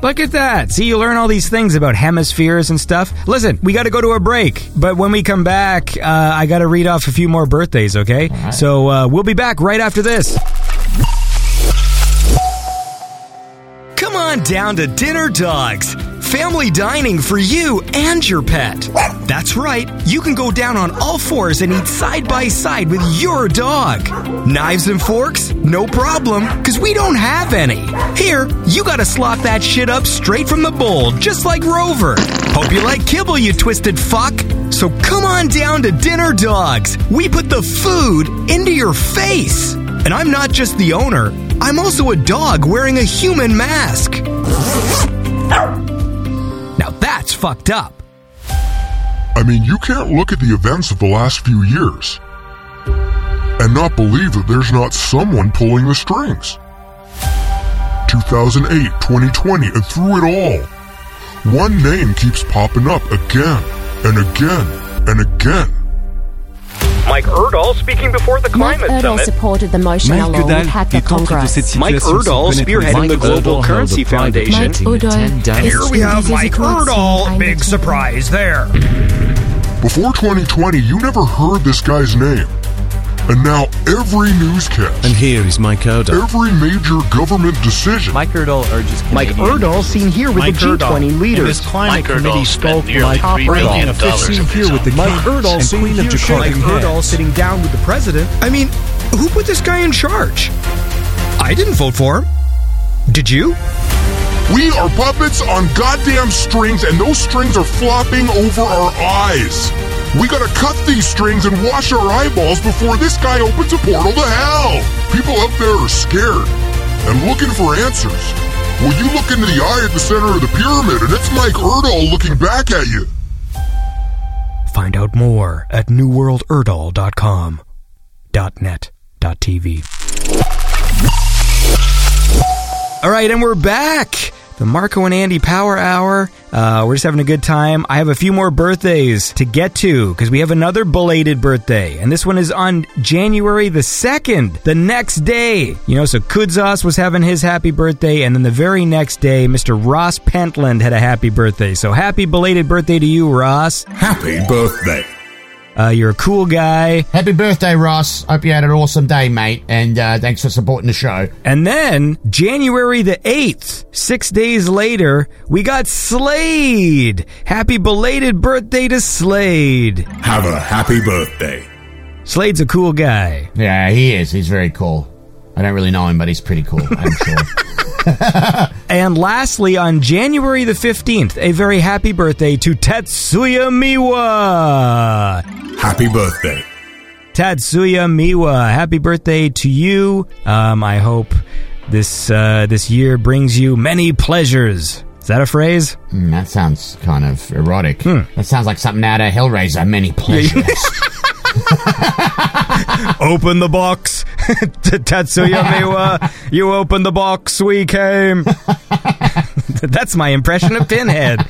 Look at that. See, you learn all these things about hemispheres and stuff. Listen, we got to go to a break, but when we come back, uh, I got to read off a few more birthdays. Okay, so uh, we'll be back right after this. Come on down to Dinner Dogs. Family dining for you and your pet. That's right, you can go down on all fours and eat side by side with your dog. Knives and forks? No problem, because we don't have any. Here, you gotta slop that shit up straight from the bowl, just like Rover. Hope you like kibble, you twisted fuck. So come on down to Dinner Dogs. We put the food into your face. And I'm not just the owner, I'm also a dog wearing a human mask. That's fucked up. I mean, you can't look at the events of the last few years and not believe that there's not someone pulling the strings. 2008, 2020, and through it all, one name keeps popping up again and again and again. Mike Erdahl speaking before the Mike climate Erdahl summit. supported the motion Mike along Goodall with Hacker est entré de Congress. cette Mike situation Erdahl sans spearheading connaître the Global Erdahl Currency held a private Foundation. meeting Mike in Erdahl 10 Here we have Mike a Erdahl. Big surprise there. Before 2020, you never heard this guy's name. And now every newscast, And here is Mike Erdahl. every major government decision, Mike Erdahl urges Mike Canadians- Erdahl seen here with Mike the G20 Erdahl. leaders. In his climate committee spoke nearly like $3 billion Erdahl. Seen here with the Mike Kings Erdahl and Queen of here Jakarta. shaking hands. sitting down with the president. I mean, who put this guy in charge? I didn't vote for him. Did you? We are puppets on goddamn strings, and those strings are flopping over our eyes. We gotta cut these strings and wash our eyeballs before this guy opens a portal to hell. People up there are scared and looking for answers. Well, you look into the eye at the center of the pyramid, and it's Mike Erdahl looking back at you. Find out more at newworlderdall.com. net.tv. All right, and we're back. The Marco and Andy Power Hour. Uh, we're just having a good time. I have a few more birthdays to get to because we have another belated birthday, and this one is on January the 2nd, the next day. You know, so Kudzos was having his happy birthday, and then the very next day, Mr. Ross Pentland had a happy birthday. So happy belated birthday to you, Ross. Happy birthday. Uh, you're a cool guy. Happy birthday, Ross. Hope you had an awesome day, mate. And uh, thanks for supporting the show. And then, January the 8th, six days later, we got Slade. Happy belated birthday to Slade. Have a happy birthday. Slade's a cool guy. Yeah, he is. He's very cool. I don't really know him, but he's pretty cool, I'm sure. And lastly, on January the 15th, a very happy birthday to Tatsuya Miwa. Happy birthday. Tatsuya Miwa, happy birthday to you. Um, I hope this uh, this year brings you many pleasures. Is that a phrase? Mm, that sounds kind of erotic. Hmm. That sounds like something out of Hellraiser. Many pleasures. Open the box. Tatsuya Miwa, you open the box, we came. That's my impression of Pinhead.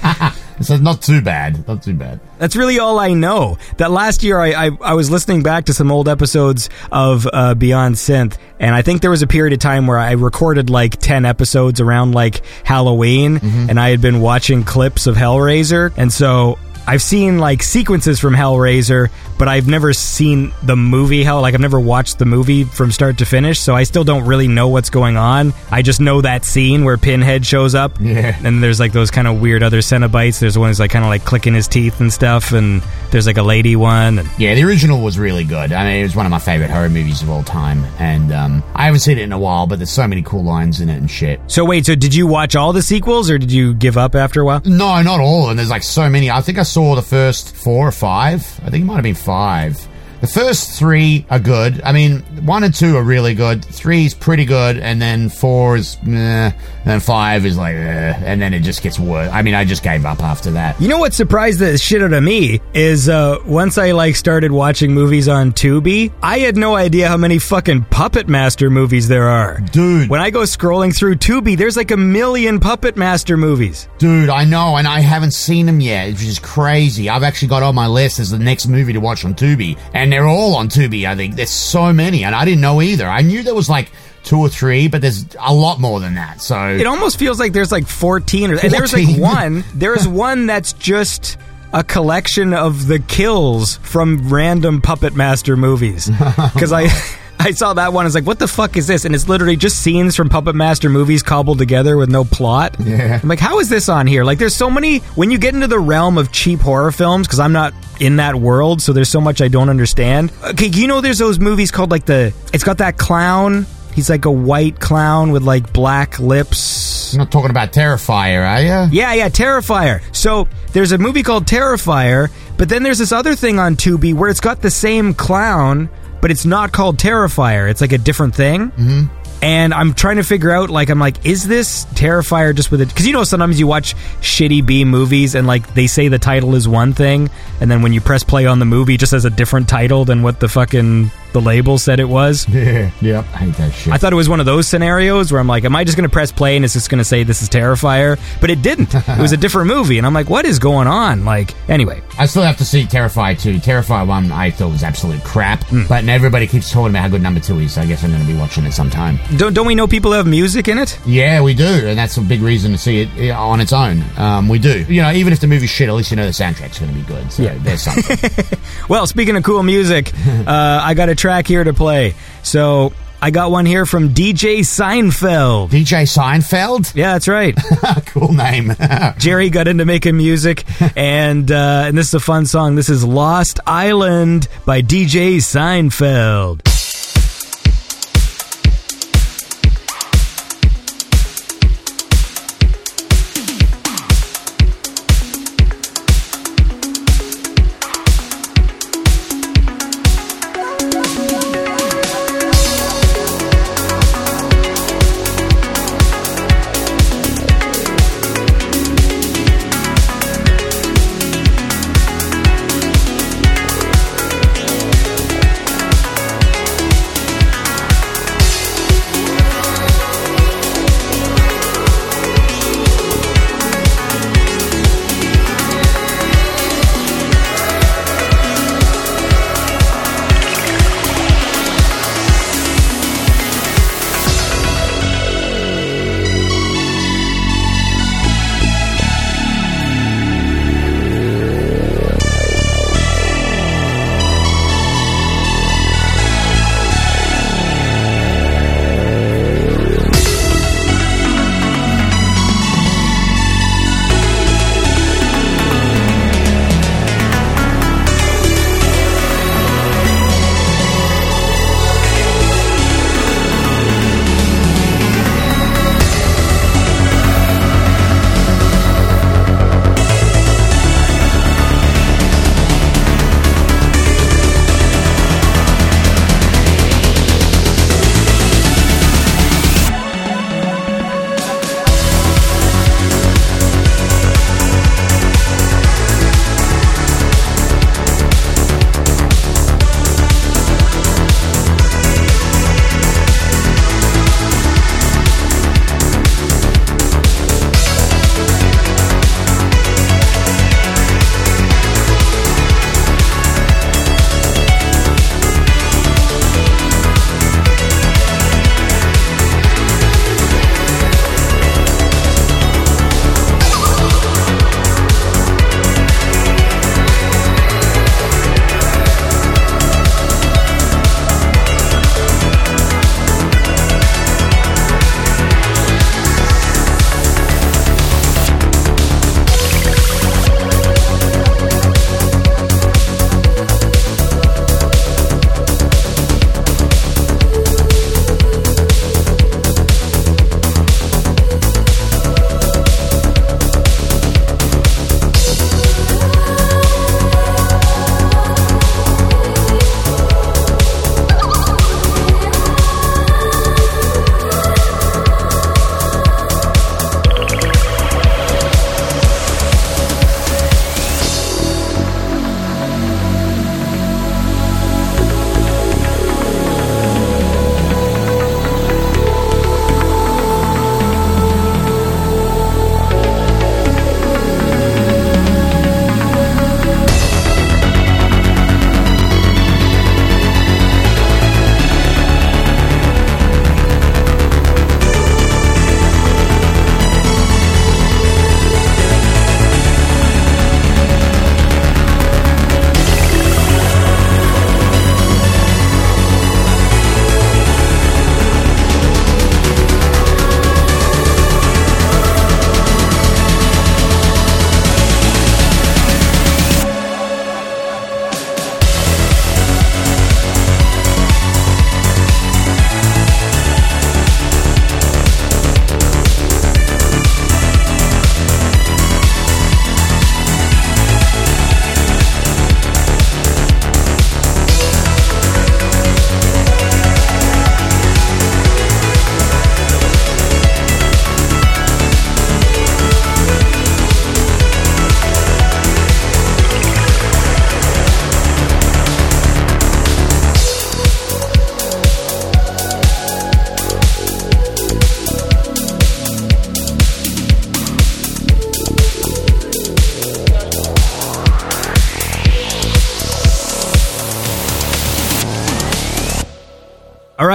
so not too bad. Not too bad. That's really all I know. That last year, I, I, I was listening back to some old episodes of uh, Beyond Synth, and I think there was a period of time where I recorded like 10 episodes around like Halloween, and I had been watching clips of Hellraiser, and so. I've seen like sequences from Hellraiser, but I've never seen the movie Hell. Like I've never watched the movie from start to finish, so I still don't really know what's going on. I just know that scene where Pinhead shows up, Yeah. and there's like those kind of weird other Cenobites. There's one who's like kind of like clicking his teeth and stuff, and there's like a lady one. And Yeah, the original was really good. I mean, it was one of my favorite horror movies of all time. And um, I haven't seen it in a while, but there's so many cool lines in it and shit. so wait, so did you watch all the sequels, or did you give up after a while? No, not all of them. There's like so many. I think I saw the first four or five. I think it might have been five. The first three are good. I mean, one and two are really good. Three's pretty good, and then four is meh, and then five is like, eh, and then it just gets worse. I mean, I just gave up after that. You know what surprised the shit out of me is uh, once I like started watching movies on Tubi, I had no idea how many fucking Puppet Master movies there are. Dude. When I go scrolling through Tubi, there's like a million Puppet Master movies. Dude, I know, and I haven't seen them yet, which is crazy. I've actually got on my list as the next movie to watch on Tubi, and they're all on Tubi. I think there's so many, and I didn't know either. I knew there was like two or three, but there's a lot more than that. So It almost feels like there's like 14 or and there's like one, there's one that's just a collection of the kills from random Puppet Master movies. Cuz I I saw that one. I was like, "What the fuck is this?" And it's literally just scenes from Puppet Master movies cobbled together with no plot. Yeah. I'm like, "How is this on here?" Like, there's so many. When you get into the realm of cheap horror films, because I'm not in that world, so there's so much I don't understand. Okay, you know, there's those movies called like the. It's got that clown. He's like a white clown with like black lips. You're not talking about Terrifier, are you? Yeah, yeah, Terrifier. So there's a movie called Terrifier, but then there's this other thing on Tubi where it's got the same clown, but it's not called Terrifier. It's like a different thing. Mm-hmm. And I'm trying to figure out, like, I'm like, is this Terrifier just with it? Because you know, sometimes you watch shitty B movies and, like, they say the title is one thing, and then when you press play on the movie, it just has a different title than what the fucking the label said it was. Yeah. I hate that shit. I thought it was one of those scenarios where I'm like, am I just going to press play and it's just going to say this is Terrifier? But it didn't. it was a different movie. And I'm like, what is going on? Like, anyway. I still have to see Terrifier 2. Terrifier 1 I thought was absolute crap, Hmm. but everybody keeps talking about how good number 2 is, so I guess I'm going to be watching it sometime. Don't, don't we know people have music in it? Yeah, we do, and that's a big reason to see it on its own. Um, we do. You know, even if the movie's shit, at least you know the soundtrack's going to be good, so there's something. Well, speaking of cool music, uh, I got a track here to play. So I got one here from DJ Seinfeld. DJ Seinfeld? Yeah, that's right. cool name. Jerry got into making music, and uh, and this is a fun song. This is "Lost Island" by DJ Seinfeld.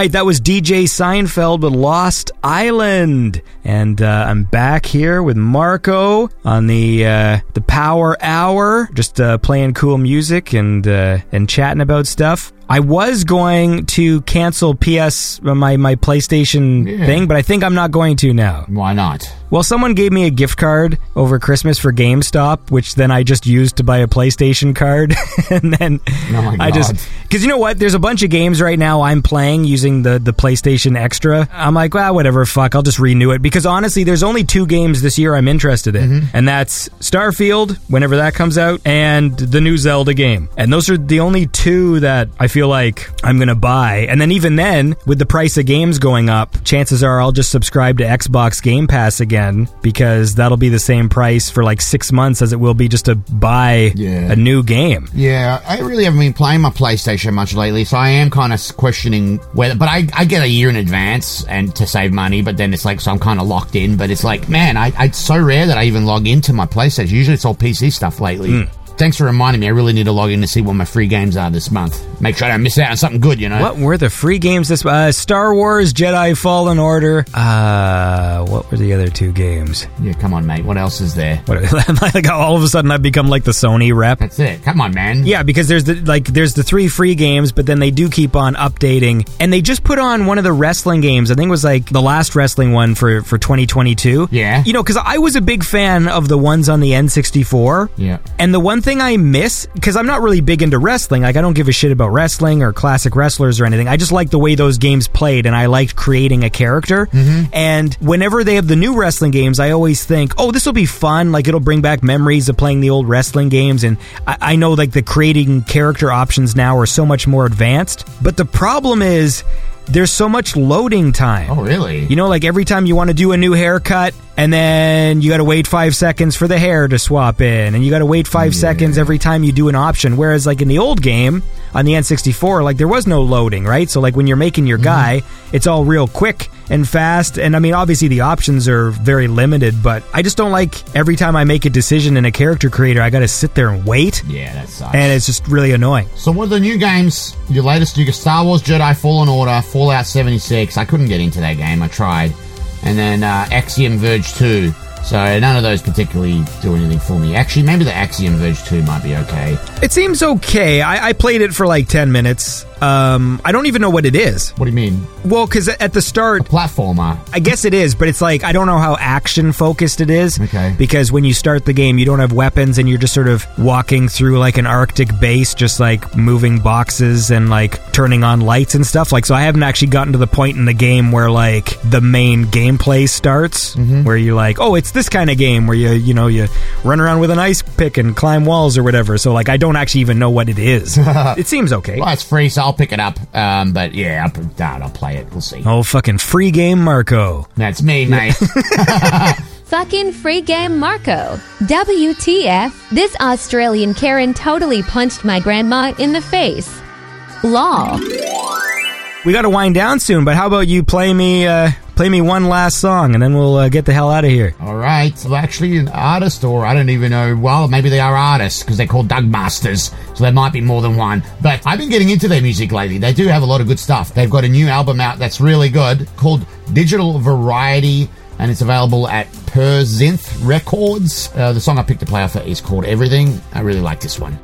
Right, that was DJ Seinfeld with Lost Island, and uh, I'm back here with Marco on the uh, the Power Hour, just uh, playing cool music and uh, and chatting about stuff. I was going to cancel PS my my PlayStation Yeah. thing, but I think I'm not going to now. Why not? Well, someone gave me a gift card over Christmas for GameStop, which then I just used to buy a PlayStation card, and then Oh I just because you know what? There's a bunch of games right now I'm playing using the the PlayStation Extra. I'm like, well, whatever, fuck, I'll just renew it because honestly, there's only two games this year I'm interested in, Mm-hmm. and that's Starfield whenever that comes out, and the new Zelda game, and those are the only two that I feel like I'm gonna buy. And then even then, with the price of games going up, chances are I'll just subscribe to Xbox Game Pass again because that'll be the same price for like six months as it will be just to buy Yeah. a new game. Yeah, I really haven't been playing my PlayStation much lately, so I am kind of questioning whether. But I, I get a year in advance and to save money, but then it's like so I'm kind of locked in. But it's like, man, I, it's so rare that I even log into my PlayStation. Usually it's all PC stuff lately. Hmm. Thanks for reminding me. I really need to log in to see what my free games are this month. Make sure I don't miss out on something good. You know. What were the free games this uh, Star Wars Jedi Fallen Order? Uh, what were the other two games? Yeah, come on, mate. What else is there? What, like all of a sudden I've become like the Sony rep. That's it. Come on, man. Yeah, because there's the like there's the three free games, but then they do keep on updating, and they just put on one of the wrestling games. I think it was like the last wrestling one for for 2022. Yeah. you know, because I was a big fan of the ones on the N64. Yeah. And the one thing I miss, because I'm not really big into wrestling, like I don't give a shit about wrestling or classic wrestlers or anything. I just like the way those games played, and I liked creating a character. Mm-hmm. And whenever they have the new wrestling games, I always think, oh, this will be fun. Like it'll bring back memories of playing the old wrestling games. And I, I know like the creating character options now are so much more advanced. But the problem is. There's so much loading time. Oh, really? You know, like every time you want to do a new haircut, and then you got to wait five seconds for the hair to swap in, and you got to wait five seconds every time you do an option. Whereas, like in the old game on the N64, like there was no loading, right? So, like when you're making your mm-hmm. guy, it's all real quick and fast. And I mean, obviously the options are very limited, but I just don't like every time I make a decision in a character creator, I got to sit there and wait. Yeah, that sucks. And it's just really annoying. So what are the new games? Your latest, you got Star Wars Jedi Fallen Order, Fallout 76. I couldn't get into that game. I tried, and then uh, Axiom Verge 2. So none of those particularly do anything for me. Actually, maybe the Axiom Verge 2 might be okay. It seems okay. I, I played it for like 10 minutes. Um, I don't even know what it is. What do you mean? Well, because at the start, platformer. I guess it is, but it's like I don't know how action focused it is. Okay. Because when you start the game, you don't have weapons, and you're just sort of walking through like an Arctic base, just like moving boxes and like turning on lights and stuff. Like, so I haven't actually gotten to the point in the game where like the main gameplay starts, where you're like, oh, it's this kind of game where you you know you run around with an ice pick and climb walls or whatever. So like I don't actually even know what it is. it seems okay. Well, it's free, so I'll pick it up. Um, but yeah, I'll, I'll play it. We'll see. Oh, fucking free game, Marco. That's me, mate. Fucking free game Marco. WTF? This Australian Karen totally punched my grandma in the face. Law. We got to wind down soon, but how about you play me uh, play me one last song, and then we'll uh, get the hell out of here. All right. Well, actually, an artist, or I don't even know. Well, maybe they are artists because they're called Doug Masters, so there might be more than one. But I've been getting into their music lately. They do have a lot of good stuff. They've got a new album out that's really good called Digital Variety, and it's available at Perzinth Records. Uh, the song I picked to play off it is called Everything. I really like this one.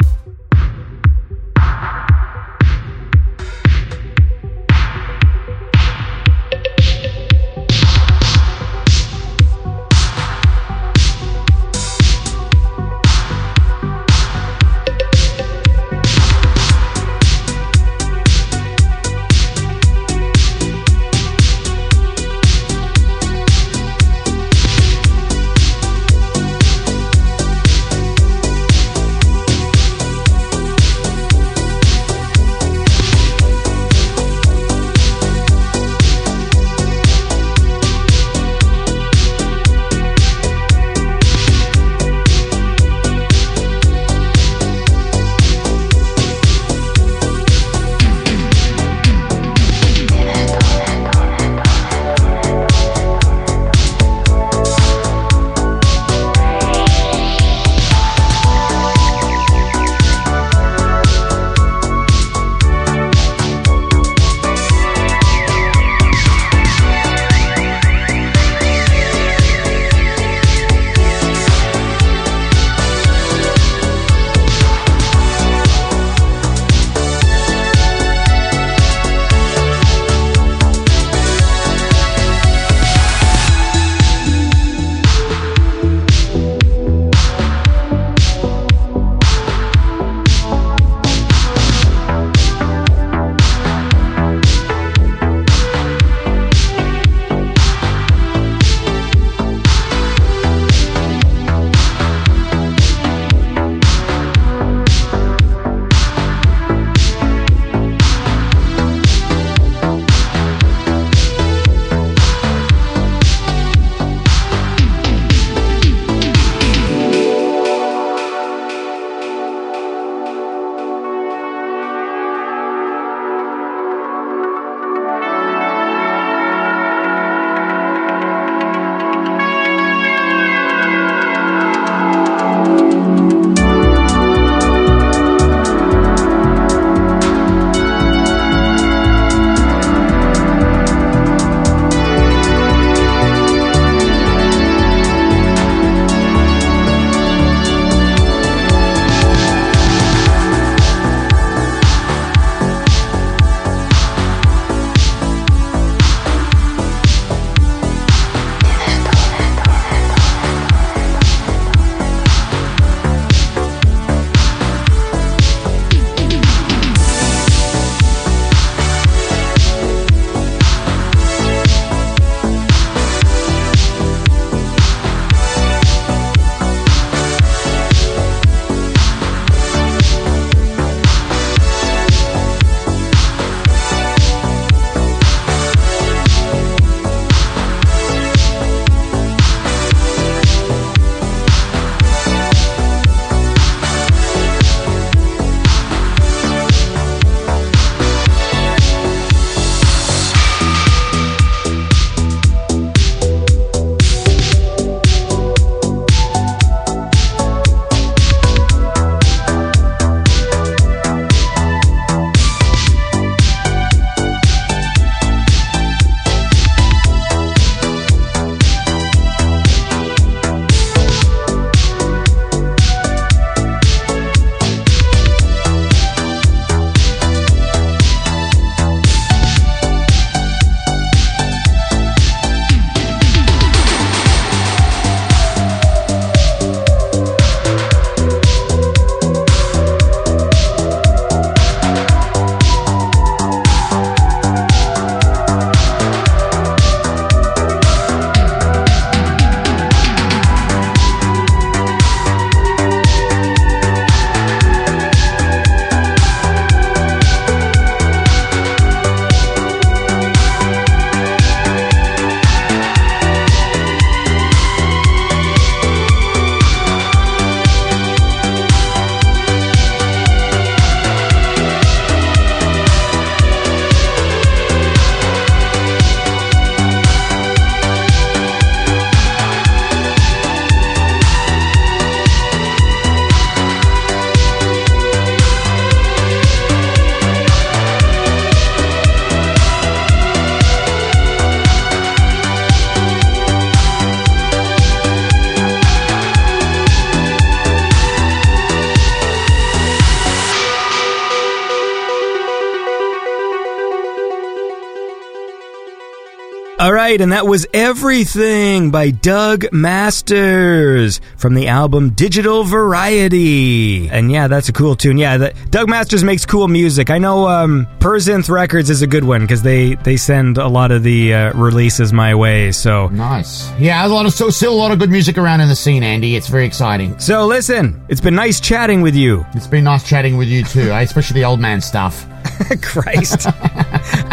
Right, and that was Everything by Doug Masters from the album Digital Variety. And yeah, that's a cool tune. Yeah, the, Doug Masters makes cool music. I know um, Perzinth Records is a good one because they, they send a lot of the uh, releases my way. So Nice. Yeah, a lot of so still a lot of good music around in the scene, Andy. It's very exciting. So listen, it's been nice chatting with you. It's been nice chatting with you too, eh? especially the old man stuff. Christ.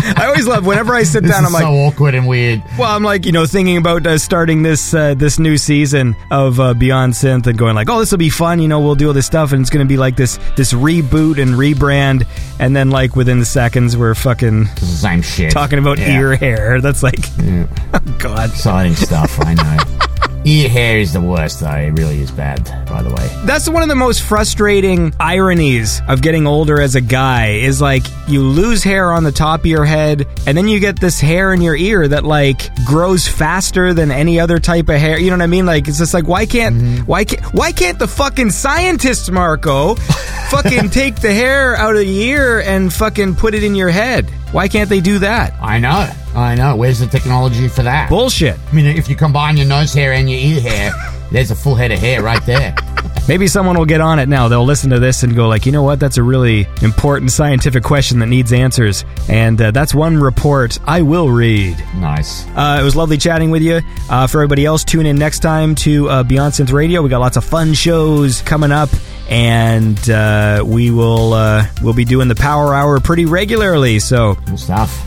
I always love whenever I sit This down. I'm like, so awkward and weird. Well, I'm like, you know, thinking about uh, starting this uh, this new season of uh, Beyond Synth and going like, oh, this will be fun. You know, we'll do all this stuff, and it's going to be like this this reboot and rebrand. And then, like within the seconds, we're fucking same shit talking about Yeah. ear hair. That's like, oh god, Exciting stuff, I know. Ear hair is the worst, though. It really is bad, by the way. That's one of the most frustrating ironies of getting older as a guy is like you lose hair on the top of your head and then you get this hair in your ear that like grows faster than any other type of hair. You know what I mean? Like it's just like why can't mm-hmm. why can't why can't the fucking scientists Marco fucking take the hair out of the ear and fucking put it in your head? Why can't they do that? I know. I know. Where's the technology for that? Bullshit. I mean, if you combine your nose hair and your ear hair, there's a full head of hair right there. Maybe someone will get on it now. They'll listen to this and go like, you know what? That's a really important scientific question that needs answers. And uh, that's one report I will read. Nice. Uh, it was lovely chatting with you. Uh, for everybody else, tune in next time to uh, Beyond Synth Radio. We got lots of fun shows coming up, and uh, we will uh, we'll be doing the Power Hour pretty regularly. So,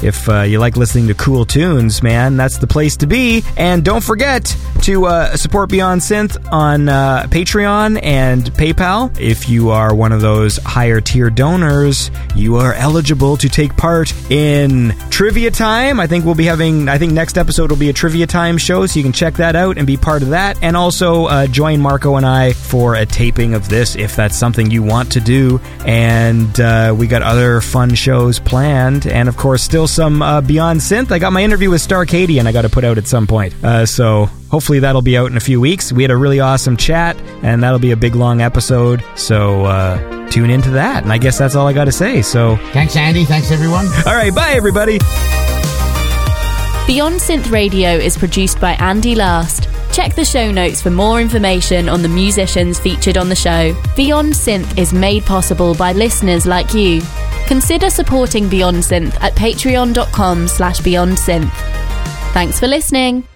if uh, you like listening to cool tunes, man, that's the place to be. And don't forget to uh, support Beyond Synth on uh, Patreon and PayPal. If you are one of those higher tier donors, you are eligible to take part in trivia time. I think we'll be having. I think next episode will be a trivia time show, so you can check that out and be part of that. And also uh, join Marco and I for a taping of this if that's something you want to do. And uh, we got other fun shows planned, and of course, still some uh, Beyond Synth. I got my interview with Starcadian I got to put out at some point. Uh, so hopefully that'll be out in a few weeks. We had a really awesome chat, and that'll be a big long episode. So uh, tune into that. And I guess that's all I got to say. So Thanks, Andy. Thanks, everyone. all right, bye everybody. Beyond Synth Radio is produced by Andy Last. Check the show notes for more information on the musicians featured on the show. Beyond Synth is made possible by listeners like you. Consider supporting Beyond Synth at patreon.com slash beyond synth. Thanks for listening.